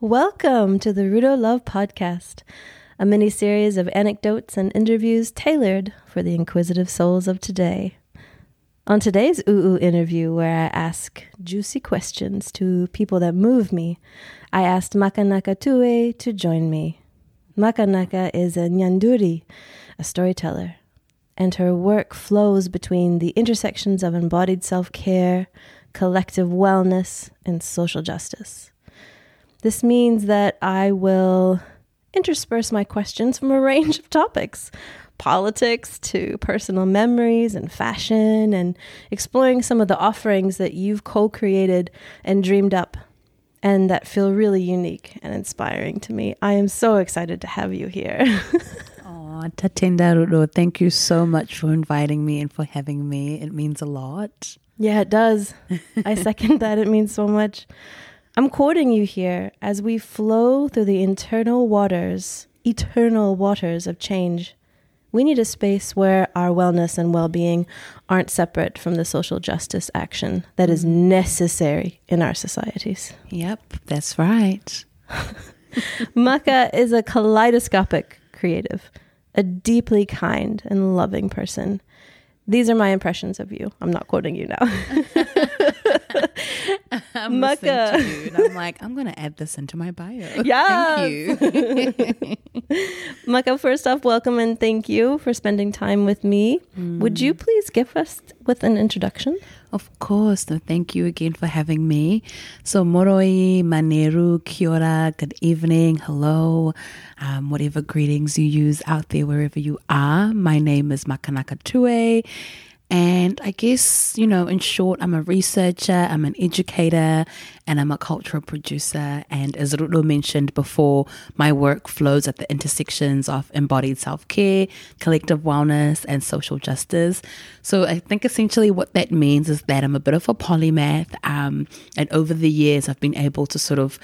Welcome to the Rudo Love Podcast, a mini series of anecdotes and interviews tailored for the inquisitive souls of today. On today's UU interview, where I ask juicy questions to people that move me, I asked Makanaka Tuwe to join me. Makanaka is a Nyanduri, a storyteller, and her work flows between the intersections of embodied self care, collective wellness, and social justice. This means that I will intersperse my questions from a range of topics politics to personal memories and fashion, and exploring some of the offerings that you've co created and dreamed up and that feel really unique and inspiring to me. I am so excited to have you here. Oh, Tatenda Rudo, thank you so much for inviting me and for having me. It means a lot. Yeah, it does. I second that. It means so much. I'm quoting you here as we flow through the internal waters, eternal waters of change. We need a space where our wellness and well being aren't separate from the social justice action that is mm-hmm. necessary in our societies. Yep, that's right. Maka is a kaleidoscopic creative, a deeply kind and loving person. These are my impressions of you. I'm not quoting you now. I'm Maka. listening to you, and I'm like, I'm gonna add this into my bio. Yeah, Thank you. Maka, first off, welcome and thank you for spending time with me. Would you please give us with an introduction? Of course. No, thank you again for having me. So, moroi, maneru, kia ora, good evening, hello, um, whatever greetings you use out there, wherever you are. My name is Makanaka Tuwe. And I guess, you know, in short, I'm a researcher, I'm an educator, and I'm a cultural producer. And as Rudo mentioned before, my work flows at the intersections of embodied self care, collective wellness, and social justice. So I think essentially what that means is that I'm a bit of a polymath. Um, and over the years, I've been able to sort of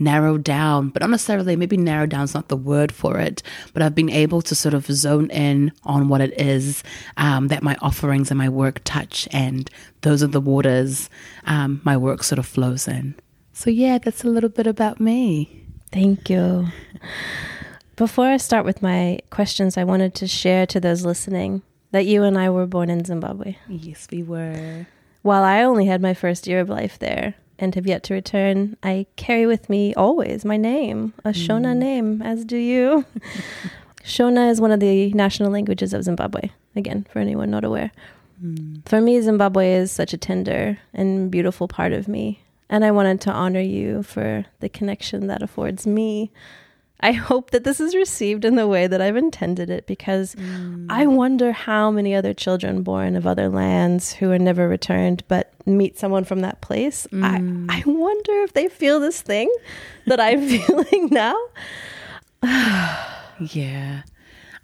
narrow down, but not necessarily, maybe narrow down is not the word for it, but I've been able to sort of zone in on what it is um, that my offerings and my work touch. And those are the waters um, my work sort of flows in. So, yeah, that's a little bit about me. Thank you. Before I start with my questions, I wanted to share to those listening that you and I were born in Zimbabwe. Yes, we were. While I only had my first year of life there and have yet to return, I carry with me always my name, a Shona mm. name, as do you. Shona is one of the national languages of Zimbabwe, again, for anyone not aware. Mm. For me, Zimbabwe is such a tender and beautiful part of me, and I wanted to honor you for the connection that affords me. I hope that this is received in the way that I've intended it because mm. I wonder how many other children born of other lands who are never returned but meet someone from that place. I, mm. I wonder if they feel this thing that I'm feeling now. Yeah.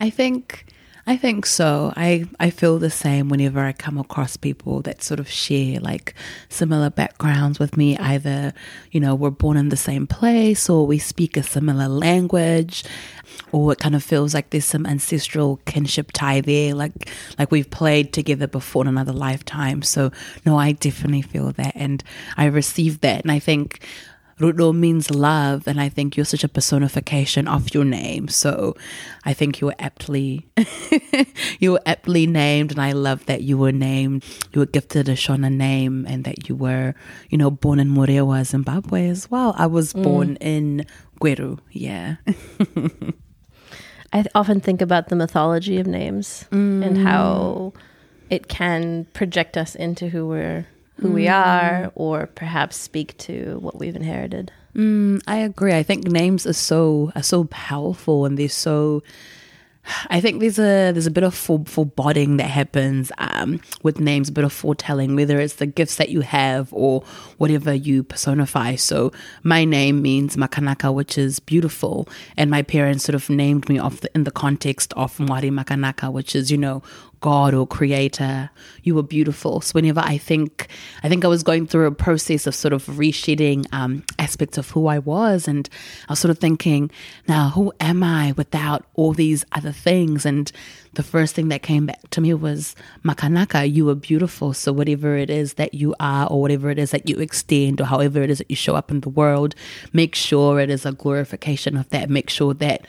I think I think so. I I feel the same whenever I come across people that sort of share like similar backgrounds with me. Either, you know, we're born in the same place or we speak a similar language or it kind of feels like there's some ancestral kinship tie there, like like we've played together before in another lifetime. So no, I definitely feel that and I received that and I think Rudo means love, and I think you're such a personification of your name. So I think you were aptly you were aptly named, and I love that you were named. You were gifted a Shona name, and that you were, you know, born in Murewa, Zimbabwe as well. I was mm. born in Gweru. Yeah. I often think about the mythology of names and mm. how it can project us into who we're who we are or perhaps speak to what we've inherited. Mm, I agree. I think names are so are so powerful, and they're so. I think there's a there's a bit of fore, foreboding that happens um, with names, a bit of foretelling, whether it's the gifts that you have or whatever you personify. So my name means Makanaka, which is beautiful, and my parents sort of named me off the, in the context of Mwari Makanaka, which is you know God or creator. You were beautiful. So whenever I think, I think I was going through a process of sort of reshedding um, aspects of who I was. And I was sort of thinking, now, who am I without all these other things? And the first thing that came back to me was, Makanaka, you were beautiful. So whatever it is that you are, or whatever it is that you extend, or however it is that you show up in the world, make sure it is a glorification of that. Make sure that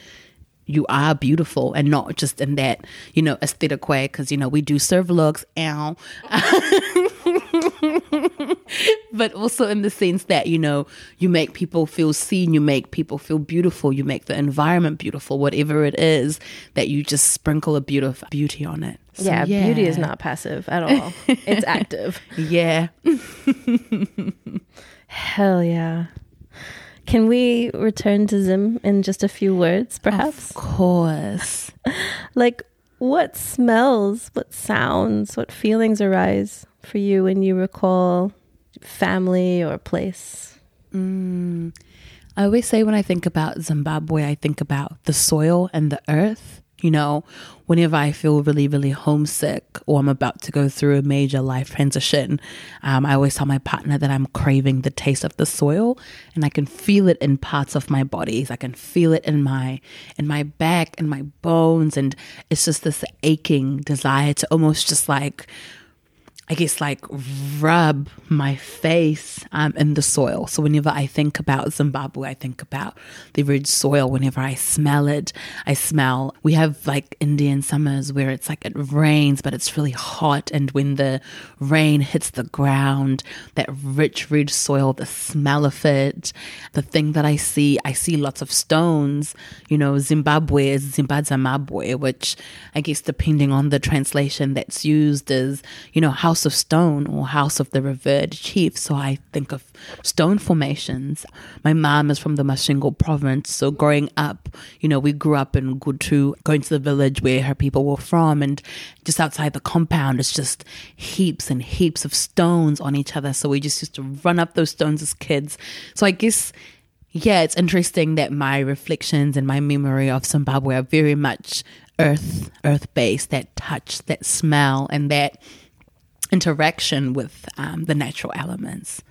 you are beautiful and not just in that, you know, aesthetic way. Cause, you know, we do serve looks, ow. but also in the sense that, you know, you make people feel seen, you make people feel beautiful, you make the environment beautiful, whatever it is, that you just sprinkle a beautiful beauty on it. So, yeah, yeah, beauty is not passive at all. it's active. Yeah. Hell yeah. Can we return to Zim in just a few words, perhaps? Of course. like, what smells, what sounds, what feelings arise for you when you recall family or place? Mm. I always say when I think about Zimbabwe, I think about the soil and the earth. You know, whenever I feel really, really homesick or I'm about to go through a major life transition, um, I always tell my partner that I'm craving the taste of the soil, and I can feel it in parts of my bodies. I can feel it in my in my back and my bones, and it's just this aching desire to almost just like I guess, like rub my face um, in the soil. So whenever I think about Zimbabwe, I think about the red soil. Whenever I smell it, I smell. We have like Indian summers where it's like it rains, but it's really hot. And when the rain hits the ground, that rich red soil, the smell of it, the thing that I see, I see lots of stones. You know, Zimbabwe is Zimbabwe, which I guess depending on the translation that's used is, you know, how House of Stone or House of the Revered Chief. So I think of stone formations. My mom is from the Masvingo province. So growing up, you know, we grew up in Gutu, going to the village where her people were from. And just outside the compound, it's just heaps and heaps of stones on each other. So we just used to run up those stones as kids. So I guess yeah, it's interesting that my reflections and my memory of Zimbabwe are very much earth earth based that touch that smell and that interaction with um, the natural elements.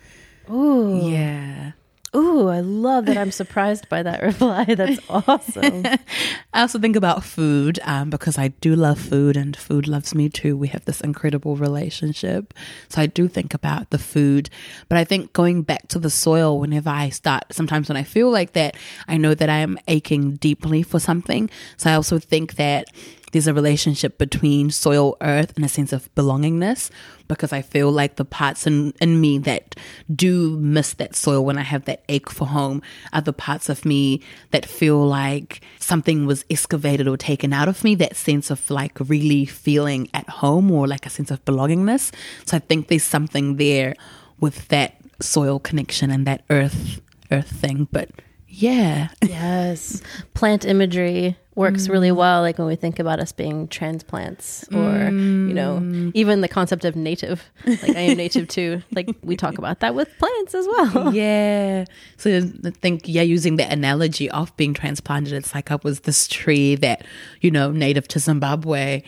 Ooh. Yeah. Ooh, I love that I'm surprised by that reply. That's awesome. I also think about food um, because I do love food and food loves me too. We have this incredible relationship. So I do think about the food. But I think going back to the soil, whenever I start, sometimes when I feel like that, I know that I am aching deeply for something. So I also think that there's a relationship between soil, earth, and a sense of belongingness because I feel like the parts in, in me that do miss that soil when I have that ache for home are the parts of me that feel like something was excavated or taken out of me, that sense of like really feeling at home or like a sense of belongingness. So I think there's something there with that soil connection and that earth earth thing. But yeah. Yes. Plant imagery works mm. really well like when we think about us being transplants or mm. you know mm. even the concept of native like i am native too like we talk about that with plants as well yeah so i think yeah using the analogy of being transplanted it's like i was this tree that you know native to zimbabwe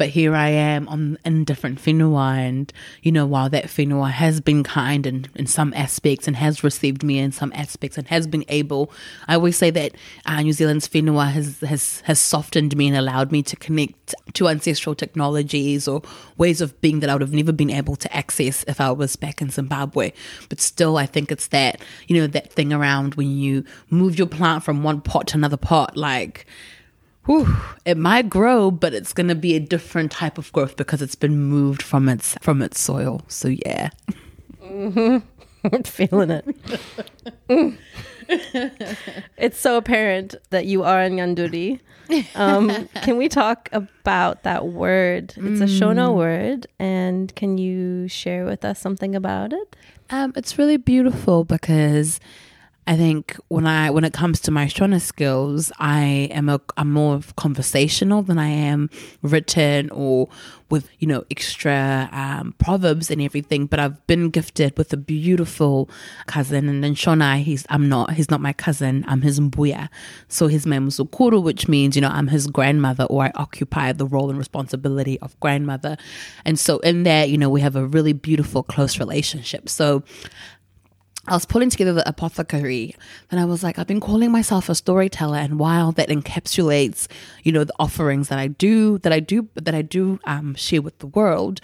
but here I am on in different whenua, and you know, while that whenua has been kind in, in some aspects and has received me in some aspects and has been able, I always say that uh, New Zealand's whenua has has has softened me and allowed me to connect to ancestral technologies or ways of being that I would have never been able to access if I was back in Zimbabwe. But still, I think it's that you know that thing around when you move your plant from one pot to another pot, like whew, it might grow, but it's going to be a different type of growth because it's been moved from its from its soil. So yeah, mm-hmm. feeling it. it's so apparent that you are a Nyanduri. Um, can we talk about that word? It's a Shona mm. word, and can you share with us something about it? Um, it's really beautiful because I think when I when it comes to my Shona skills, I am a I'm more conversational than I am written or with you know extra um, proverbs and everything. But I've been gifted with a beautiful cousin, and then Shona, he's I'm not he's not my cousin. I'm his mbuya, so his name is Ukuru, which means you know I'm his grandmother, or I occupy the role and responsibility of grandmother. And so in there, you know, we have a really beautiful close relationship. So I was pulling together the apothecary and I was like, I've been calling myself a storyteller and while that encapsulates, you know, the offerings that I do, that I do, that I do um, share with the world,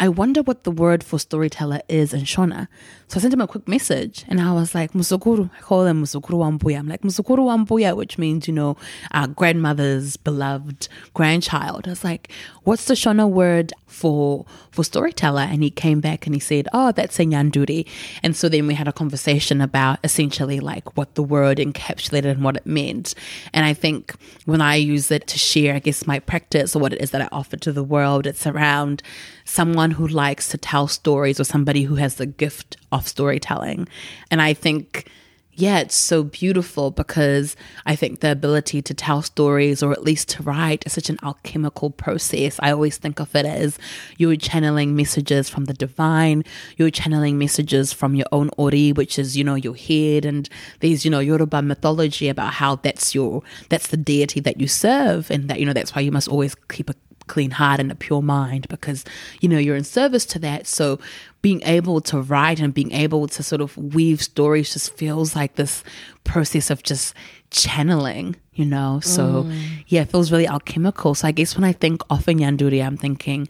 I wonder what the word for storyteller is in Shona. So I sent him a quick message and I was like, Musukuru. I call him Musukuru Wambuya. I'm like, Musukuru Wambuya, which means, you know, our grandmother's beloved grandchild. I was like, what's the Shona word for for storyteller? And he came back and he said, oh, that's a Nyanduri. And so then we had a conversation about essentially like what the word encapsulated and what it meant. And I think when I use it to share, I guess, my practice or what it is that I offer to the world, it's around someone who likes to tell stories or somebody who has the gift of storytelling. And I think, yeah, it's so beautiful because I think the ability to tell stories or at least to write is such an alchemical process. I always think of it as you're channeling messages from the divine, you're channeling messages from your own ori, which is, you know, your head, and there's, you know, Yoruba mythology about how that's your that's the deity that you serve and that, you know, that's why you must always keep a clean heart and a pure mind because you know you're in service to that so being able to write and being able to sort of weave stories just feels like this process of just channeling you know so mm. yeah it feels really alchemical so i guess when i think of Nyanduri i'm thinking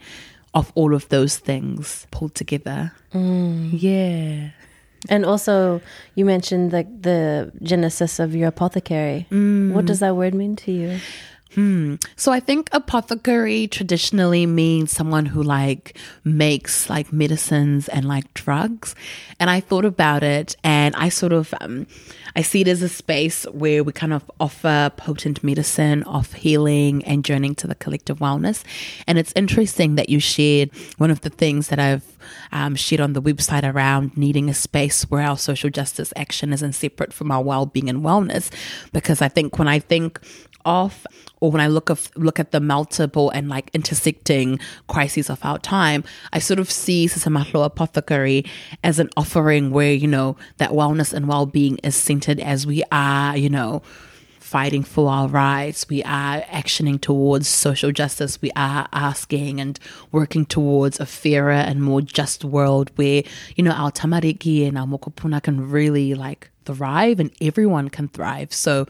of all of those things pulled together mm. yeah and also, you mentioned the the genesis of your apothecary. Mm. What does that word mean to you? Hmm. So I think apothecary traditionally means someone who like makes like medicines and like drugs. And I thought about it and I sort of um, I see it as a space where we kind of offer potent medicine of healing and journeying to the collective wellness. And it's interesting that you shared one of the things that I've um, shared on the website around needing a space where our social justice action isn't separate from our well-being and wellness. Because I think when I think of or when I look of look at the multiple and like intersecting crises of our time, I sort of see Sesamathlo Apothecary as an offering where, you know, that wellness and well being is centered as we are, you know, fighting for our rights, we are actioning towards social justice, we are asking and working towards a fairer and more just world where, you know, our tamariki and our mokopuna can really like thrive and everyone can thrive. So,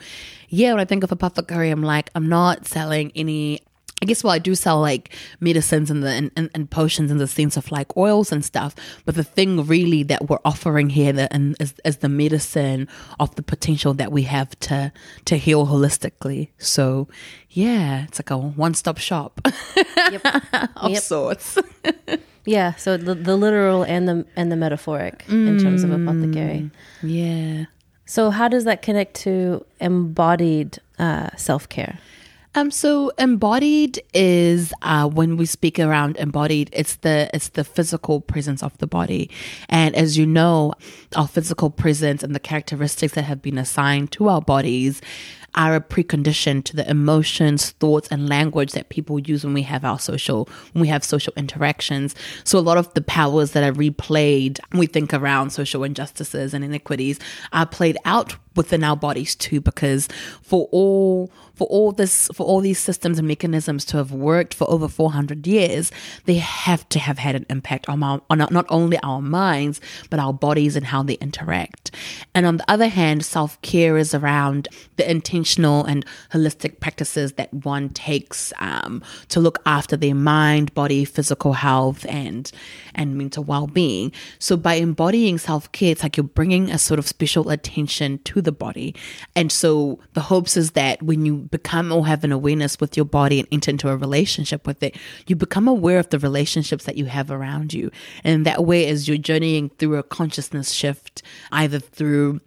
yeah, when I think of apothecary, I'm like, I'm not selling any I guess well, I do sell like medicines and the and, and, and, potions in the sense of like oils and stuff. But the thing really that we're offering here that and is, is the medicine of the potential that we have to to heal holistically. So yeah, it's like a one stop shop yep. of yep. sorts. yeah, so the the literal and the and the metaphoric mm, in terms of apothecary. Yeah. So how does that connect to embodied uh, self care? Um, so embodied is uh, when we speak around embodied, it's the it's the physical presence of the body, and as you know, our physical presence and the characteristics that have been assigned to our bodies are a precondition to the emotions, thoughts, and language that people use when we have our social when we have social interactions. So a lot of the powers that are replayed, we think around social injustices and inequities, are played out within our bodies too because for all for all this for all these systems and mechanisms to have worked for over 400 years they have to have had an impact on our on not only our minds but our bodies and how they interact and on the other hand self-care is around the intentional and holistic practices that one takes um, to look after their mind body physical health and and mental well-being so by embodying self-care it's like you're bringing a sort of special attention to the body and so the hopes is that when you become or have an awareness with your body and enter into a relationship with it, you become aware of the relationships that you have around you. And that way, as you're journeying through a consciousness shift, either through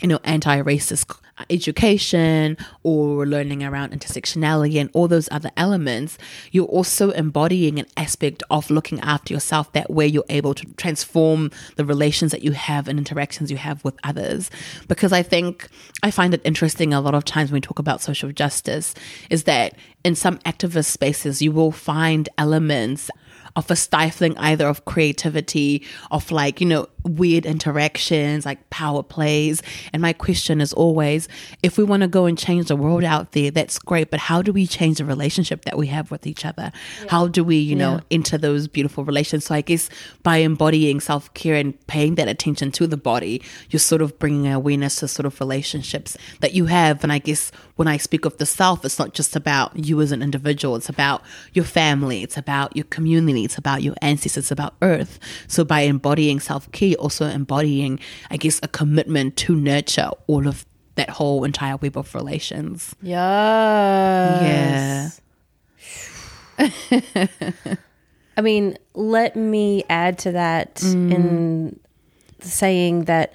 you know, anti racist education or learning around intersectionality and all those other elements, you're also embodying an aspect of looking after yourself. That way, you're able to transform the relations that you have and interactions you have with others. Because I think I find it interesting a lot of times when we talk about social justice is that in some activist spaces, you will find elements of a stifling either of creativity, of like, you know, weird interactions, like power plays. And my question is always if we want to go and change the world out there, that's great. But how do we change the relationship that we have with each other? Yeah. How do we, you know, yeah. enter those beautiful relations? So I guess by embodying self care and paying that attention to the body, you're sort of bringing awareness to sort of relationships that you have. And I guess when I speak of the self, it's not just about you as an individual, it's about your family, it's about your community, it's about your ancestors, it's about earth. So by embodying self care, also embodying, I guess, a commitment to nurture all of that whole entire web of relations. Yeah. Yeah. I mean, let me add to that mm. in saying that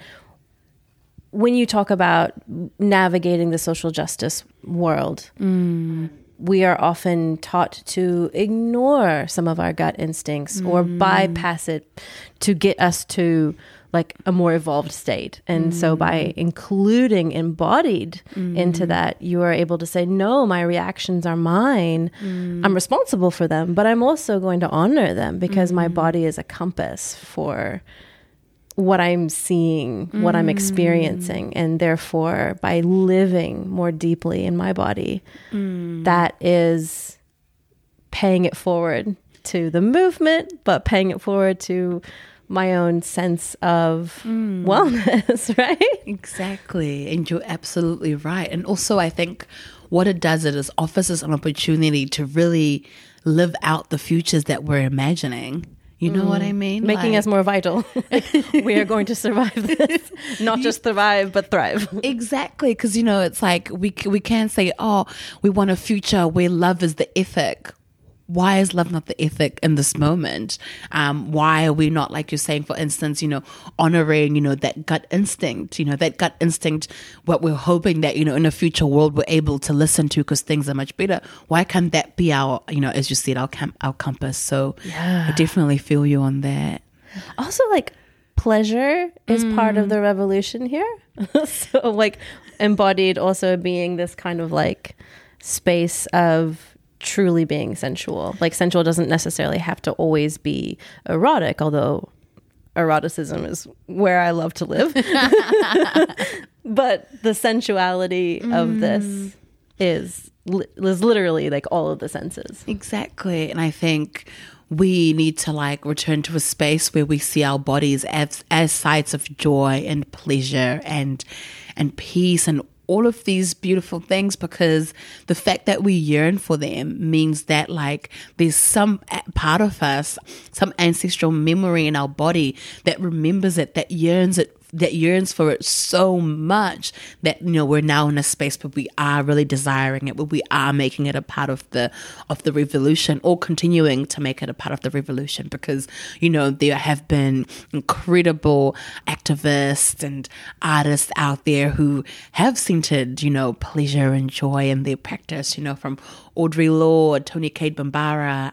when you talk about navigating the social justice world, mm we are often taught to ignore some of our gut instincts mm. or bypass it to get us to like a more evolved state. And mm. so by including embodied mm. into that, you are able to say, no, my reactions are mine. Mm. I'm responsible for them, but I'm also going to honor them because my mm. body is a compass for what I'm seeing, mm. what I'm experiencing. Mm. And therefore, by living more deeply in my body, mm. that is paying it forward to the movement, but paying it forward to my own sense of mm. wellness, right? Exactly. And you're absolutely right. And also, I think what it does it is offers us an opportunity to really live out the futures that we're imagining. You know mm. what I mm. mean? Making like, us more vital. we are going to survive this, not just survive, but thrive. Exactly, because you know it's like we we can say, oh, we want a future where love is the ethic why is love not the ethic in this moment? Um, why are we not, like you're saying, for instance, you know, honoring, you know, that gut instinct, you know, that gut instinct, what we're hoping that, you know, in a future world we're able to listen to because things are much better. Why can't that be our, you know, as you said, our, camp, our compass? So yeah. I definitely feel you on that. Also, like, pleasure is mm. part of the revolution here. so, like, embodied also being this kind of like space of truly being sensual. Like sensual doesn't necessarily have to always be erotic, although eroticism is where I love to live. but the sensuality mm. of this is is literally like all of the senses. Exactly. And I think we need to like return to a space where we see our bodies as as sites of joy and pleasure and and peace and all of these beautiful things because the fact that we yearn for them means that like there's some part of us some ancestral memory in our body that remembers it that yearns it that yearns for it so much that you know we're now in a space where we are really desiring it where we are making it a part of the of the revolution or continuing to make it a part of the revolution because you know there have been incredible activists and artists out there who have centered you know pleasure and joy in their practice you know from Audre Lorde, Toni Cade Bambara,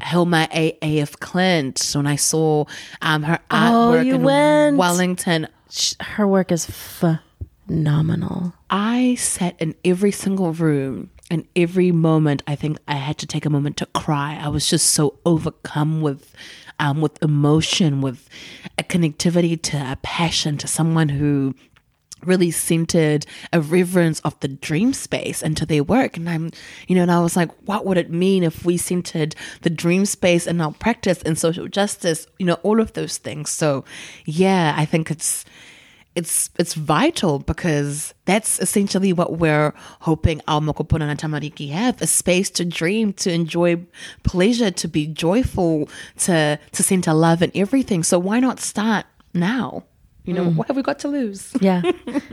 Hilma A. A.F. Klint. When I saw um, her oh, artwork in went. Wellington, her work is phenomenal. I sat in every single room and every moment I think I had to take a moment to cry. I was just so overcome with um, with emotion, with a connectivity to a passion to someone who really centered a reverence of the dream space into their work. And I'm, you know, and I was like, what would it mean if we centered the dream space in our practice and social justice, you know, all of those things. So yeah, I think it's it's it's vital because that's essentially what we're hoping our Mokopuna and Tamariki have a space to dream, to enjoy pleasure, to be joyful, to to center love and everything. So why not start now? You know, mm. what have we got to lose? Yeah.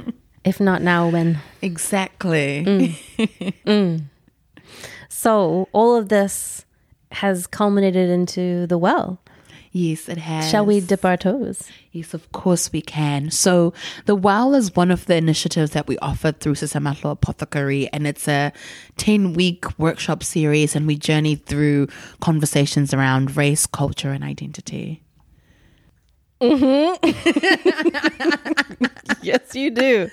if not now, when? Exactly. Mm. mm. So all of this has culminated into the well. Yes, it has. Shall we dip our toes? Yes, of course we can. So, the Well is one of the initiatives that we offer through Sesamathlo Apothecary, and it's a 10 week workshop series, and we journey through conversations around race, culture, and identity. yes, you do.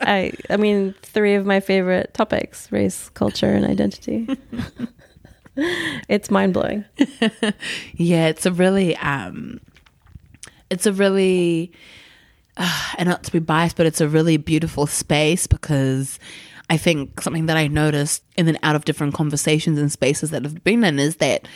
I I mean, three of my favorite topics: race, culture, and identity. it's mind blowing. yeah, it's a really um it's a really uh, and not to be biased, but it's a really beautiful space because I think something that I noticed in and out of different conversations and spaces that I've been in is that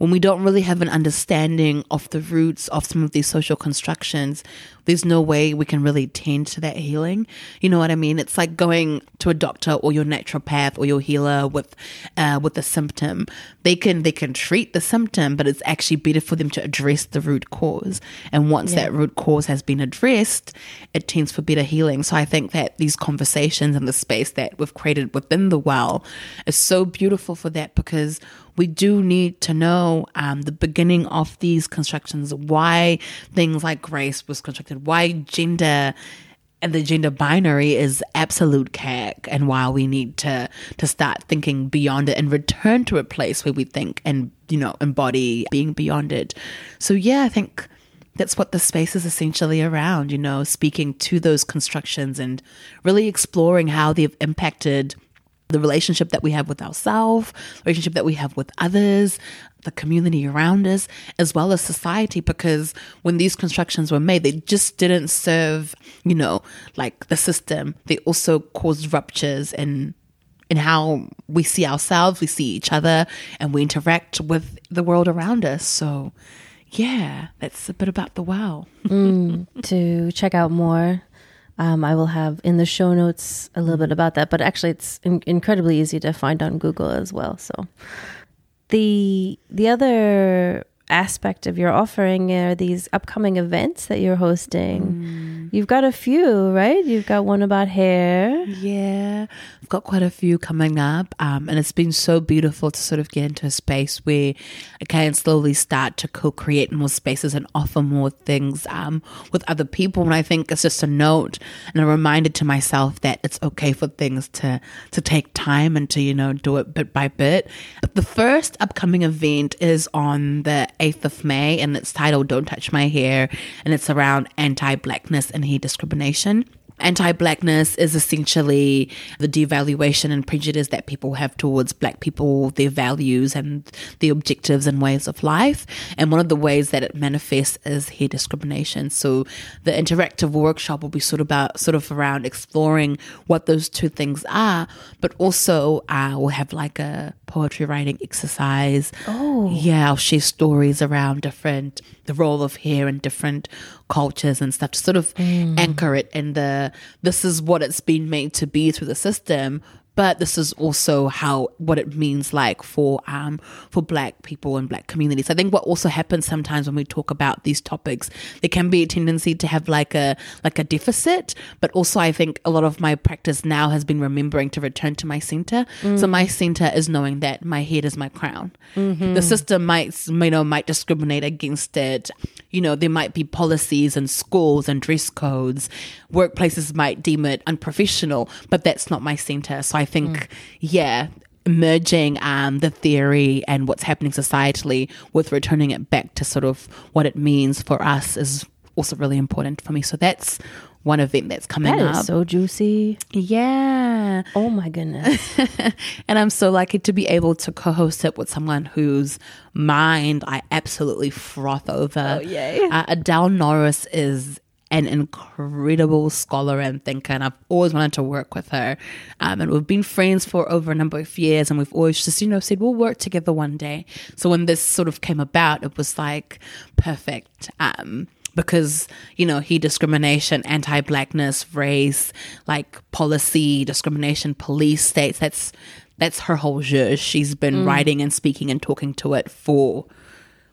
when we don't really have an understanding of the roots of some of these social constructions, there's no way we can really tend to that healing. You know what I mean? It's like going to a doctor or your naturopath or your healer with uh, with a symptom. They can they can treat the symptom, but it's actually better for them to address the root cause. And once yeah. that root cause has been addressed, it tends for better healing. So I think that these conversations and the space that we've created within the well is so beautiful for that because we do need to know um, the beginning of these constructions, why things like grace was constructed, why gender and the gender binary is absolute cack and why we need to to start thinking beyond it and return to a place where we think and you know embody being beyond it. So yeah i think that's what the space is essentially around you know speaking to those constructions and really exploring how they've impacted the relationship that we have with ourselves, relationship that we have with others, the community around us, as well as society. Because when these constructions were made, they just didn't serve, you know, like the system. They also caused ruptures in in how we see ourselves, we see each other, and we interact with the world around us. So, yeah, that's a bit about the Well. mm, to check out more um, I will have in the show notes a little bit about that, but actually, it's in- incredibly easy to find on Google as well. So, the the other aspect of your offering are these upcoming events that you're hosting. Mm. You've got a few, right? You've got one about hair. Yeah, I've got quite a few coming up. Um, and it's been so beautiful to sort of get into a space where I can slowly start to co create more spaces and offer more things um, with other people. And I think it's just a note and a reminder to myself that it's okay for things to, to take time and to, you know, do it bit by bit. But the first upcoming event is on the 8th of May and it's titled Don't Touch My Hair and it's around anti blackness and hair discrimination anti blackness is essentially the devaluation and prejudice that people have towards black people, their values and the objectives and ways of life. And one of the ways that it manifests is hair discrimination. So the interactive workshop will be sort of about sort of around exploring what those two things are, but also uh, we'll have like a poetry writing exercise. Oh. Yeah, I'll share stories around different the role of hair in different cultures and stuff to sort of mm. anchor it in the this is what it's been made to be through the system but this is also how what it means like for um for black people and black communities. I think what also happens sometimes when we talk about these topics there can be a tendency to have like a like a deficit. But also i think a lot of my practice now has been remembering to return to my center. Mm. so my center is knowing that my head is my crown. Mm-hmm. the system might you know might discriminate against it. You know there might be policies and schools and dress codes. Workplaces might deem it unprofessional but that's not my center. So i think, mm. yeah, merging um, the theory and what's happening societally with returning it back to sort of what it means for us is also really important for me. So that's one event that's coming that up. so juicy. Yeah. Oh my goodness. and I'm so lucky to be able to co-host it with someone whose mind I absolutely froth over. Oh yay. Uh, Adele Norris is an incredible scholar and thinker, and I've always wanted to work with her. Um, and we've been friends for over a number of years, and we've always just, you know, said we'll work together one day. So when this sort of came about, it was like perfect. Um, because you know he discrimination anti-blackness race like policy discrimination police states that's that's her whole jeu she's been mm. writing and speaking and talking to it for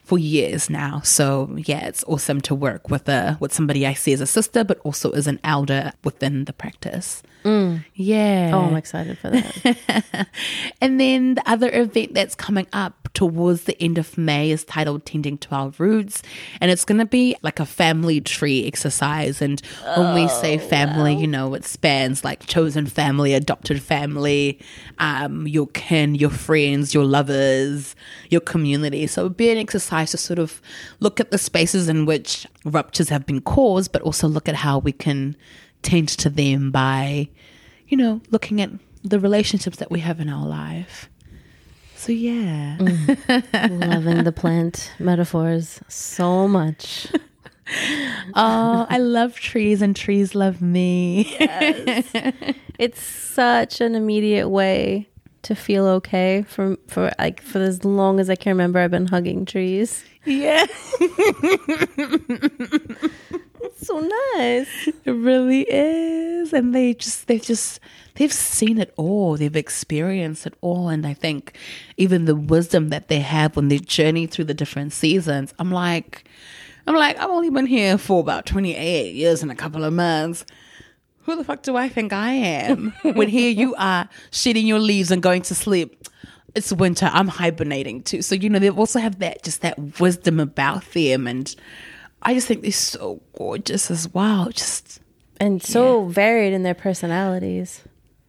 for years now. So yeah, it's awesome to work with a with somebody I see as a sister, but also as an elder within the practice. Mm. Yeah. Oh, I'm excited for that. and then the other event that's coming up towards the end of May is titled Tending to Our Roots. And it's going to be like a family tree exercise. And when we say family, you know, it spans like chosen family, adopted family, um, your kin, your friends, your lovers, your community. So it'd be an exercise to sort of look at the spaces in which ruptures have been caused, but also look at how we can tend to them by, you know, looking at the relationships that we have in our life. So yeah. Mm. Loving the plant metaphors so much. oh, I love trees and trees love me. It's such an immediate way to feel okay for for like for as long as I can remember I've been hugging trees. yeah. So nice. It really is. And they just they've just they've seen it all. They've experienced it all. And I think even the wisdom that they have when they journey through the different seasons, I'm like I'm like, I've only been here for about twenty eight years and a couple of months. Who the fuck do I think I am? when here you are shedding your leaves and going to sleep. It's winter. I'm hibernating too. So, you know, they also have that just that wisdom about them and I just think they're so gorgeous as well. Just And so varied in their personalities.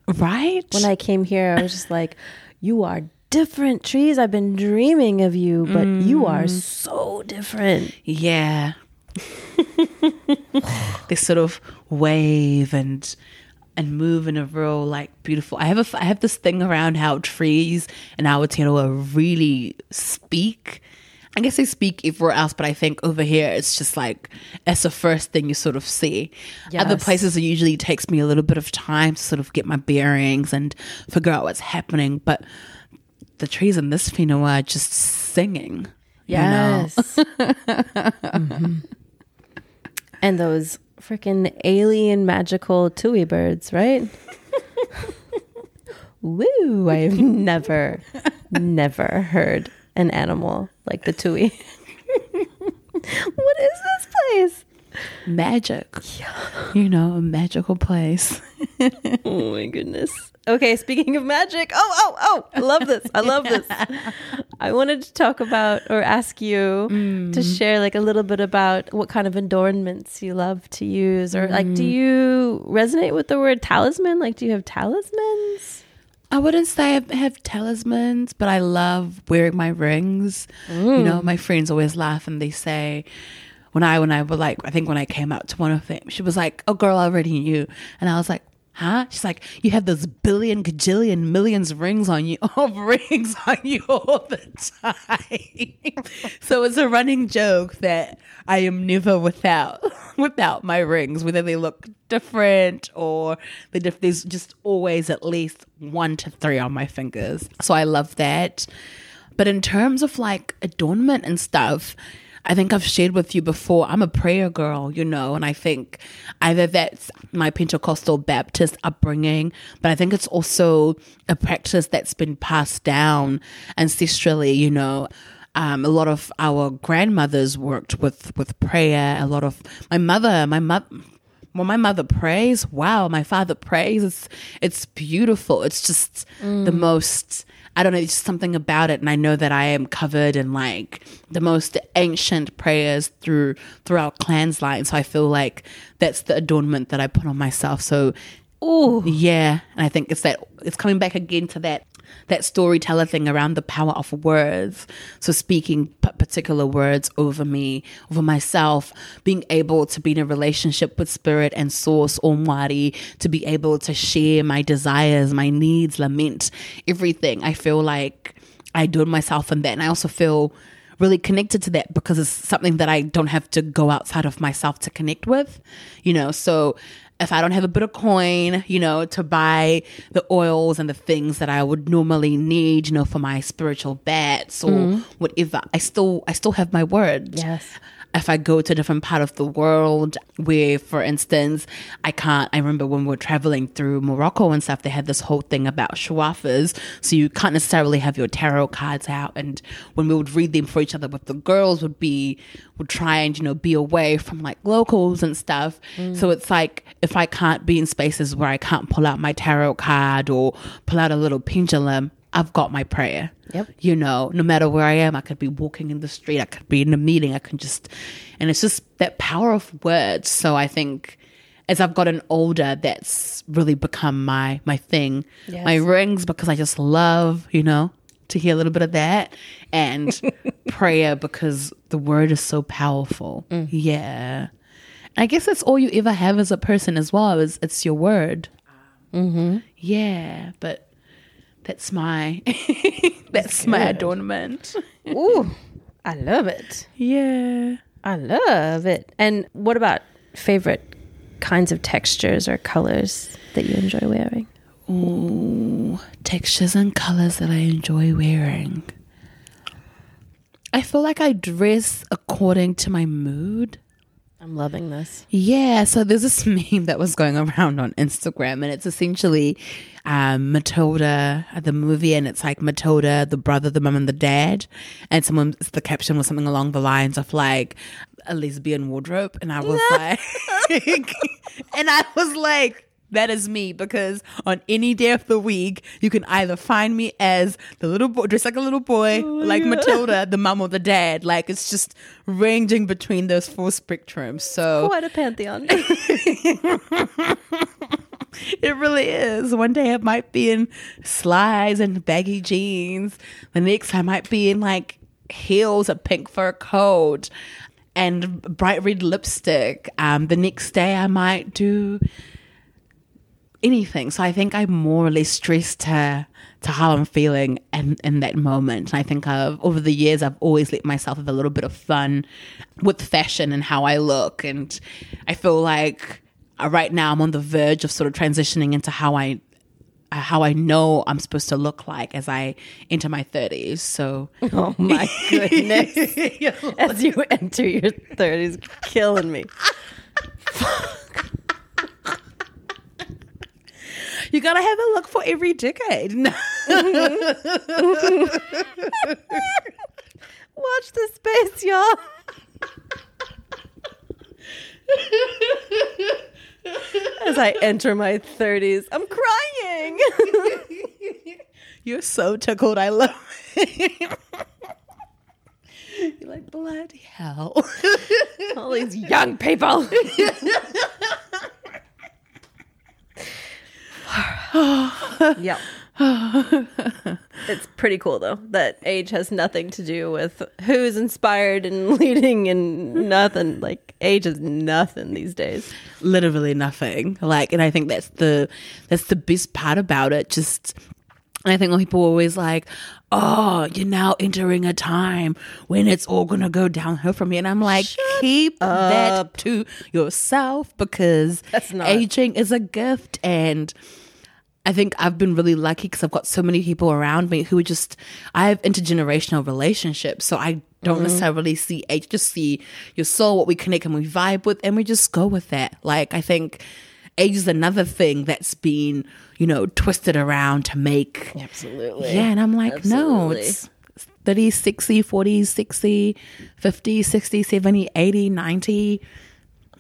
right. When I came here, I was just like, You are different trees. I've been dreaming of you, but you mm. are so different. yeah. they sort of wave and and move in a real like beautiful. I have a I have this thing around how trees and in Aotearoa really speak. I guess they speak everywhere else, but I think over here it's just like it's the first thing you sort of see. Other places it usually takes me a little bit of time to sort of get my bearings and figure out what's happening. But the trees in this whenua are just singing. you know? Yes. Mhm. And those freaking alien magical tui birds, right? Woo! I've never, never heard an animal like the tui. what is this place? magic. You know, a magical place. Oh my goodness. Okay, speaking of magic. Oh, oh, oh. I love this. I love this. I wanted to talk about or ask you to mm. share like a little bit about what kind of adornments you love to use or like do mm. you resonate with the word talisman? Like do you have talismans? I wouldn't say I have talismans, but I love wearing my rings. You know, mm. my friends always laugh and they say, when I when I was like, I think when I came out to one of them, she was like, "Oh, girl, I already knew," and I was like. Huh? She's like, you have those billion, gajillion, millions of rings on you, of rings on you all the time. so it's a running joke that I am never without, without my rings, whether they look different or they diff- there's just always at least one to three on my fingers. So I love that. But in terms of like adornment and stuff, I think I've shared with you before, I'm a prayer girl, you know, and I think either that's my Pentecostal Baptist upbringing, but I think it's also a practice that's been passed down ancestrally, you know. Um, a lot of our grandmothers worked with, with prayer. A lot of my mother, my mother, well, my mother prays, wow, my father prays. It's it's beautiful. It's just the most. I don't know. It's just something about it, and I know that I am covered in like the most ancient prayers through throughout clan's line. So I feel like that's the adornment that I put on myself. So, Oh yeah, and I think it's that it's coming back again to that that storyteller thing around the power of words. So speaking particular words over me, over myself, being able to be in a relationship with spirit and source Omwari, to be able to share my desires, my needs, lament, everything. I feel like I do it myself in that. And I also feel really connected to that because it's something that I don't have to go outside of myself to connect with, you know. So if I don't have a bit of coin, you know, to buy the oils and the things that I would normally need, you know, for my spiritual bats or mm-hmm. whatever, I still I still have my word. Yes. If I go to a different part of the world where, for instance, I can't, I remember when we were traveling through Morocco and stuff, they had this whole thing about shawafas. So you can't necessarily have your tarot cards out. And when we would read them for each other with the girls would be, would try and, you know, be away from like locals and stuff. So mm. it's like, if I can't be in spaces where I can't pull out my tarot card or pull out a little pendulum, I've got my prayer. Yep. You know, no matter where I am, I could be walking in the street, I could be in a meeting, I can just, and it's just that power of words. So I think as I've gotten older, that's really become my my thing. Yes. My rings because I just love, you know, to hear a little bit of that and prayer because the word is so powerful. Yeah. I guess that's all you ever have as a person as well is it's your word. Mm-hmm. Yeah, but that's my that's my adornment. Ooh, I love it. Yeah. I love it. And what about favorite kinds of textures or colors that you enjoy wearing? Ooh, textures and colors that I enjoy wearing. I feel like I dress according to my mood. I'm loving this. Yeah, so there's this meme that was going around on Instagram, and it's essentially um, Matilda, the movie, and it's like Matilda, the brother, the mum, and the dad. And someone, the caption was something along the lines of like a lesbian wardrobe, and I was like, and I was like. That is me because on any day of the week, you can either find me as the little boy, dressed like a little boy, like Matilda, the mom or the dad. Like it's just ranging between those four spectrums. So Quite a pantheon. it really is. One day I might be in slides and baggy jeans. The next I might be in like heels, a pink fur coat, and bright red lipstick. Um, the next day I might do anything. So I think I'm more or less stressed to to how I'm feeling in, in that moment. And I think I've over the years I've always let myself have a little bit of fun with fashion and how I look. And I feel like uh, right now I'm on the verge of sort of transitioning into how I uh, how I know I'm supposed to look like as I enter my 30s. So oh my goodness. As you enter your 30s, killing me. you gotta have a look for every decade. Watch the space, y'all. As I enter my 30s, I'm crying. You're so tickled. I love it. You're like, bloody hell. All these young people. yep. it's pretty cool though that age has nothing to do with who's inspired and leading and nothing like age is nothing these days Literally nothing. Like, and I think that's the that's the best part about it. Just I think when people are always like, "Oh, you're now entering a time when it's all gonna go downhill from here," and I'm like, "Keep that to yourself because That's not- aging is a gift." And I think I've been really lucky because I've got so many people around me who are just I have intergenerational relationships, so I don't mm-hmm. necessarily see age, just see your soul, what we connect and we vibe with, and we just go with that. Like I think age is another thing that's been you know twisted around to make absolutely yeah, and I'm like, no, it's 30, 60, 40, 60, 50, 60, 70, 80, 90,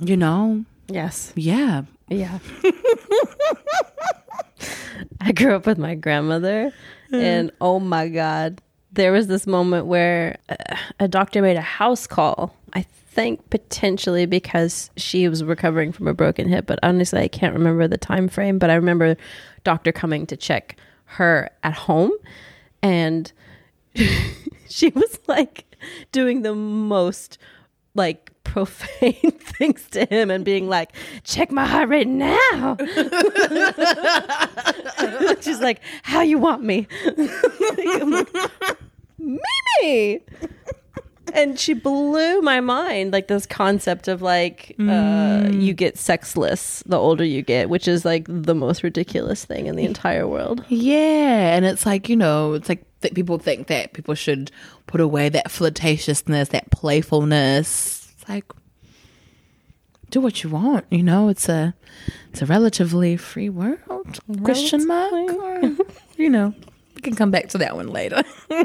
you know? yes Yeah. Yeah. I grew up with my grandmother, and oh my God, there was this moment where uh, a doctor made a house call. I think potentially because she was recovering from a broken hip, but honestly, I can't remember the time frame. But I remember doctor coming to check her at home, and she was like doing the most like profane things to him and being like, check my heart rate now. She's like, how you want me? Like, Mimi. And she blew my mind, like this concept of like uh, you get sexless the older you get, which is like the most ridiculous thing in the entire world. Yeah. And it's like, you know, it's like that people think that people should put away that flirtatiousness, that playfulness. It's like, do what you want, you know? It's a it's a relatively free world. Question mark. You know, we can come back to that one later.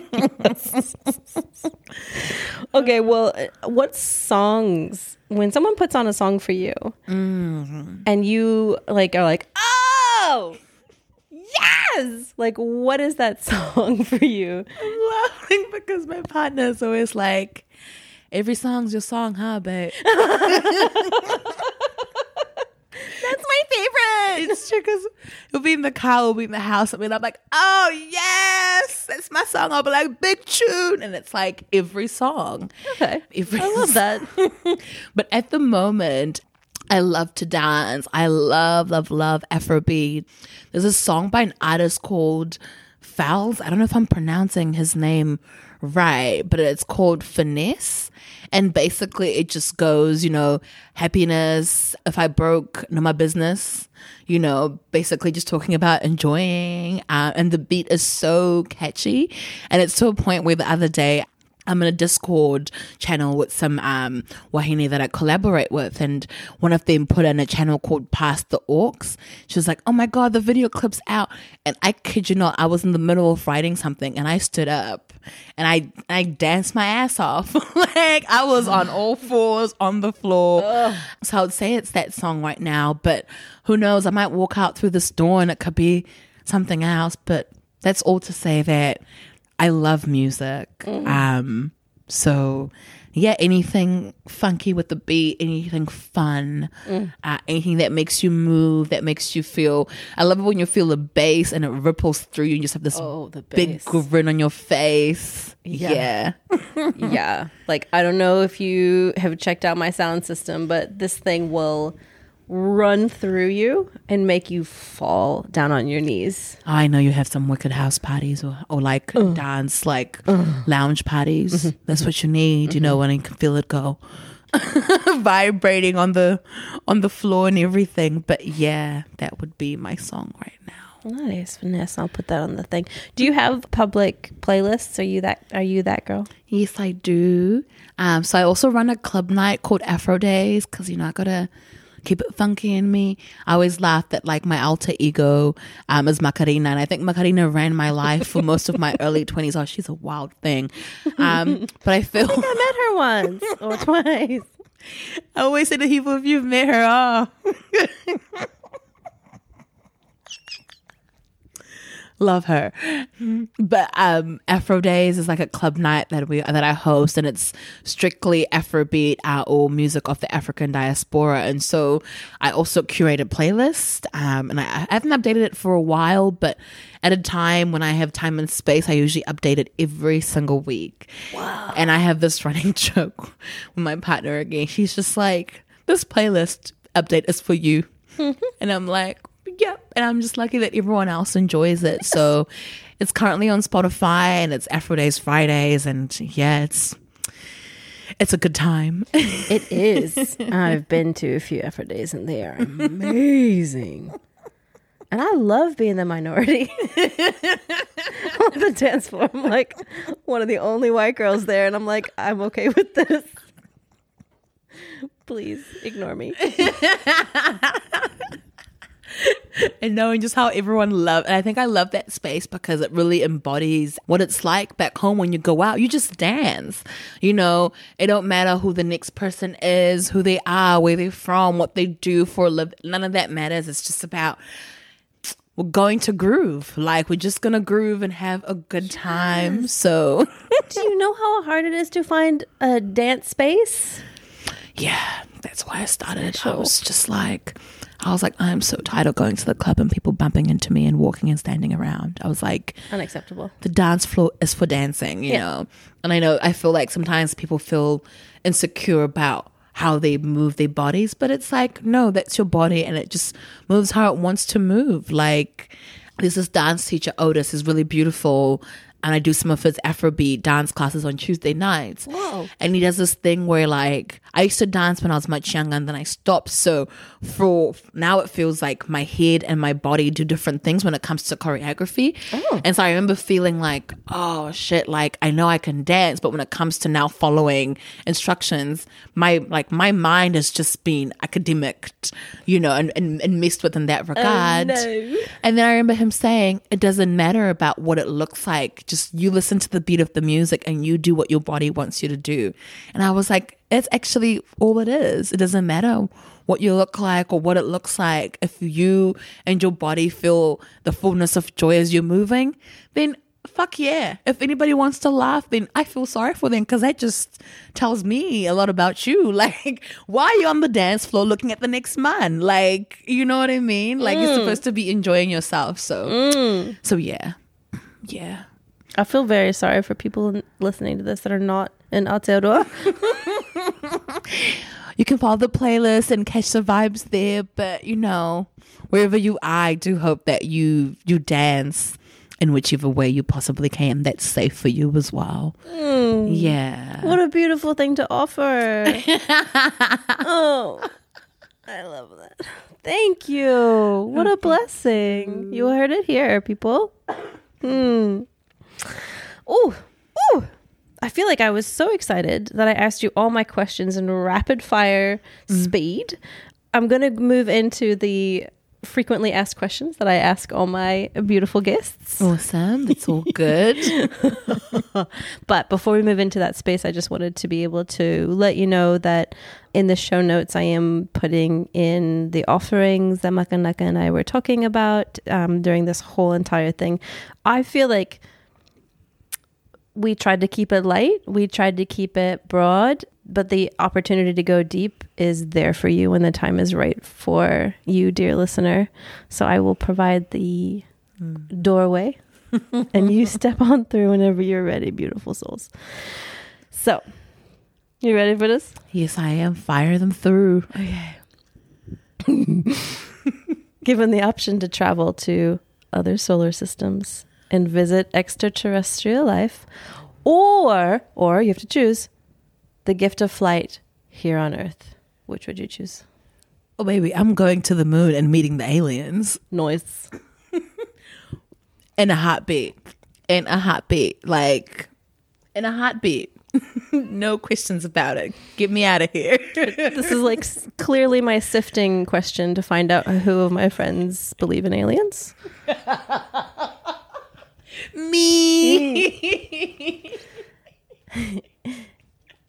Okay, well, uh, what songs when someone puts on a song for you, and you like are like, oh, Yes! Like, what is that song for you? I'm laughing because my partner is always like, every song's your song, huh, babe? That's my favorite. it's true because we'll be in the car, we'll be in the house, and I'm like, oh, yes, that's my song. I'll be like, big tune. And it's like every song. Okay. Every I love that. but at the moment, I love to dance. I love, love, love Afrobeat. There's a song by an artist called Fowles. I don't know if I'm pronouncing his name right, but it's called Finesse. And basically, it just goes, you know, happiness. If I broke, no, my business. You know, basically just talking about enjoying. Uh, and the beat is so catchy. And it's to a point where the other day I'm in a Discord channel with some um, wahine that I collaborate with, and one of them put in a channel called Past the Orcs. She was like, "Oh my god, the video clip's out!" And I kid you not, I was in the middle of writing something, and I stood up and I I danced my ass off, like I was on all fours on the floor. Ugh. So I would say it's that song right now, but who knows? I might walk out through this door and it could be something else. But that's all to say that I love music. Mm. Um, so yeah, anything funky with the beat, anything fun, mm. uh, anything that makes you move, that makes you feel. I love it when you feel the bass and it ripples through you. and You just have this oh, big grin on your face. Yeah, yeah. yeah. Like I don't know if you have checked out my sound system, but this thing will run through you and make you fall down on your knees. I know you have some wicked house parties or, or like uh, dance, like uh, lounge parties. Mm-hmm. That's what you need, mm-hmm. you know, when you can feel it go. vibrating on the on the floor and everything. But yeah, that would be my song right now. Nice, Finesse. I'll put that on the thing. Do you have public playlists? Are you that are you that girl? Yes, I do. Um, so I also run a club night called Afrodaze because you know I gotta keep it funky in me. I always laugh that like my alter ego um, is Macarena, and I think Macarena ran my life for most of my early twenties. Oh, she's a wild thing. Um, but I feel I, I met her once or twice. I always say to people, if you've met her, oh. love her. But um, Afrodaze is like a club night that we that I host, and it's strictly Afrobeat or music of the African diaspora. And so I also curate a playlist, um, and I, I haven't updated it for a while, but at a time when I have time and space, I usually update it every single week. Wow. And I have this running joke with my partner again. She's just like, "This playlist update is for you," and I'm like yep. And I'm just lucky that everyone else enjoys it. So it's currently on Spotify and it's Afrodaze Fridays. And yeah, it's it's a good time. it is. I've been to a few Afrodaze and they are amazing. And I love being the minority on the dance floor. I'm like one of the only white girls there, and I'm like, I'm okay with this. Please ignore me and knowing just how everyone love and I think I love that space because it really embodies what it's like back home when you go out. You just dance. You know, it don't matter who the next person is, who they are, where they're from, what they do for a living. None of that matters. It's just about we're going to groove. Like we're just gonna groove and have a good time. So Do you know how hard it is to find a dance space? Yeah, that's why I started. I was just like I was like, I'm so tired of going to the club and people bumping into me and walking and standing around. I was like, unacceptable. The dance floor is for dancing, you yeah. know? And I know, I feel like sometimes people feel insecure about how they move their bodies, but it's like, no, that's your body and it just moves how it wants to move. Like, there's this dance teacher, Otis, is really beautiful and I do some of his Afrobeat dance classes on Tuesday nights. Whoa. And he does this thing where like I used to dance when I was much younger and then I stopped. So for now it feels like my head and my body do different things when it comes to choreography. Oh. And so I remember feeling like, oh shit, like I know I can dance, but when it comes to now following instructions, my like my mind has just been academic, you know, and, and, and messed with in that oh, regard. Oh, no. And then I remember him saying, it doesn't matter about what it looks like just you listen to the beat of the music and you do what your body wants you to do. And I was like, it's actually all it is. It doesn't matter what you look like or what it looks like, if you and your body feel the fullness of joy as you're moving, then fuck yeah. If anybody wants to laugh, then I feel sorry for them because that just tells me a lot about you. Like, why are you on the dance floor looking at the next man? Like, you know what I mean? Like, you're mm. supposed to be enjoying yourself. So, mm. so yeah. Yeah. I feel very sorry for people listening to this that are not in Aotearoa. You can follow the playlist and catch the vibes there, but you know, wherever you are, I do hope that you you dance in whichever way you possibly can that's safe for you as well. Yeah. What a beautiful thing to offer. oh, I love that. Thank you. What a blessing. You heard it here, people. Hmm. Oh. ooh. I feel like I was so excited that I asked you all my questions in rapid fire speed. I'm going to move into the frequently asked questions that I ask all my beautiful guests. Awesome. That's all good. But before we move into that space, I just wanted to be able to let you know that in the show notes, I am putting in the offerings that Makanaka and I were talking about um, during this whole entire thing. I feel like we tried to keep it light, we tried to keep it broad, but the opportunity to go deep is there for you when the time is right for you, dear listener. So I will provide the hmm. doorway and you step on through whenever you're ready, beautiful souls. So, you ready for this? yes, I am. Fire them through. Okay. Given the option to travel to other solar systems and visit extraterrestrial life, or or you have to choose the gift of flight here on Earth. Which would you choose? Oh, baby, I'm going to the moon and meeting the aliens Noise. in a heartbeat. In a heartbeat. Like, in a heartbeat. no questions about it. Get me out of here. This is like clearly my sifting question to find out who of my friends believe in aliens. me.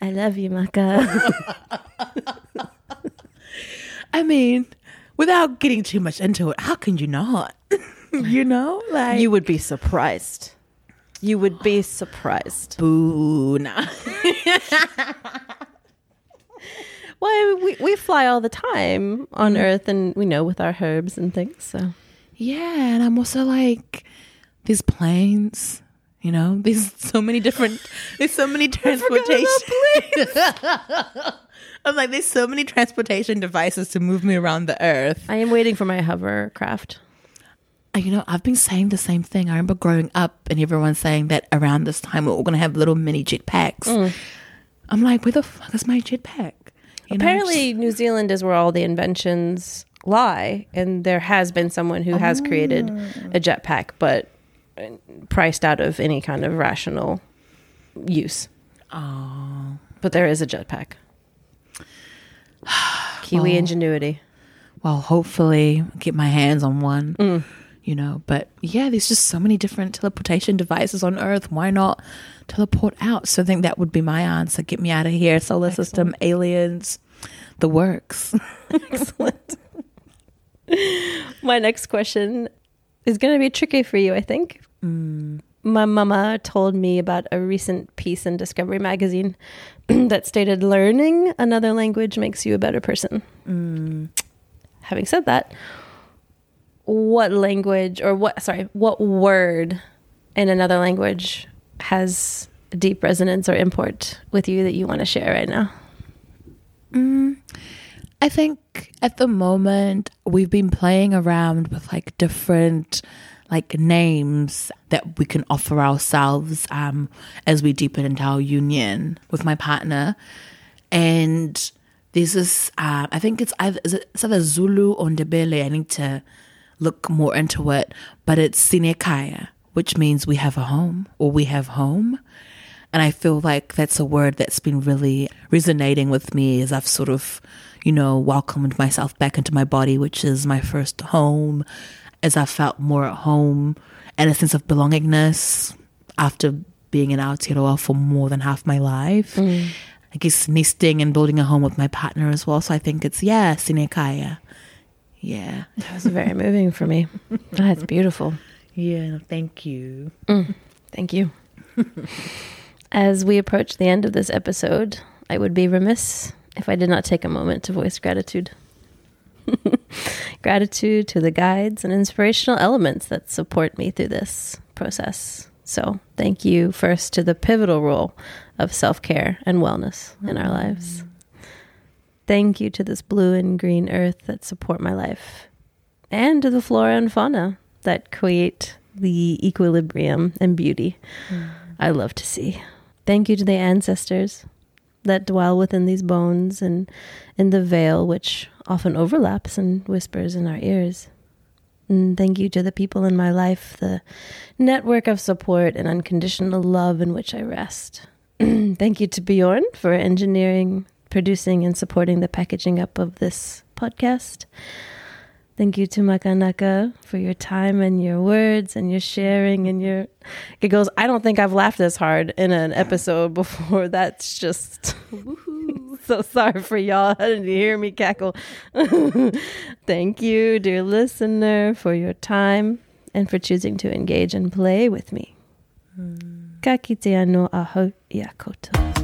I love you, Maka. I mean, without getting too much into it, how can you not? you know, like you would be surprised. You would be surprised. boo. Nah. Well, we, we fly all the time on mm. Earth and we know with our herbs and things. So Yeah, and I'm also like, there's planes. You know, there's so many different. There's so many transportation. I'm like, there's so many transportation devices to move me around the earth. I am waiting for my hovercraft. Uh, You know, I've been saying the same thing. I remember growing up and everyone saying that around this time we're all gonna have little mini jetpacks. I'm like, where the fuck is my jetpack? You know, Apparently, New Zealand is where all the inventions lie, and there has been someone who has created a jetpack, but priced out of any kind of rational use. Oh, But there is a jetpack. Kiwi ingenuity. well, hopefully get my hands on one. Mm. You know, but yeah, there's just so many different teleportation devices on Earth. Why not teleport out? So I think that would be my answer. Get me out of here. Solar system, aliens, the works. Excellent. My next question is going to be tricky for you, I think. Mm. My mama told me about a recent piece in Discovery magazine that stated learning another language makes you a better person. Mm. Having said that, what language or what, sorry, what word in another language has deep resonance or import with you that you want to share right now? Mm. I think at the moment we've been playing around with like different like names that we can offer ourselves um, as we deepen into our union with my partner, and there's this. Uh, I think it's either it, it's either Zulu or Ndebele. I need to look more into it, but it's Sinekhaya, which means we have a home or we have home. And I feel like that's a word that's been really resonating with me as I've sort of, you know, welcomed myself back into my body, which is my first home, as I felt more at home and a sense of belongingness after being in Aotearoa for more than half my life. I guess nesting and building a home with my partner as well. So I think it's yeah, sinekhaya. Yeah. That was very moving for me. That's beautiful. Yeah, thank you. Mm, thank you. As we approach the end of this episode, I would be remiss if I did not take a moment to voice gratitude. gratitude to the guides and inspirational elements that support me through this process. So, thank you first to the pivotal role of self care and wellness in our lives. Thank you to this blue and green earth that support my life, and to the flora and fauna that create the equilibrium and beauty mm. I love to see. Thank you to the ancestors that dwell within these bones and in the veil which often overlaps and whispers in our ears. And thank you to the people in my life, the network of support and unconditional love in which I rest. thank you to Bjorn for engineering, producing, and supporting the packaging up of this podcast. Thank you to Makanaka for your time and your words and your sharing and your giggles. I don't think I've laughed this hard in an episode before. That's just so sorry for y'all. I didn't hear me cackle. Thank you, dear listener, for your time and for choosing to engage and play with me. Mm. Ka no aho iakoto.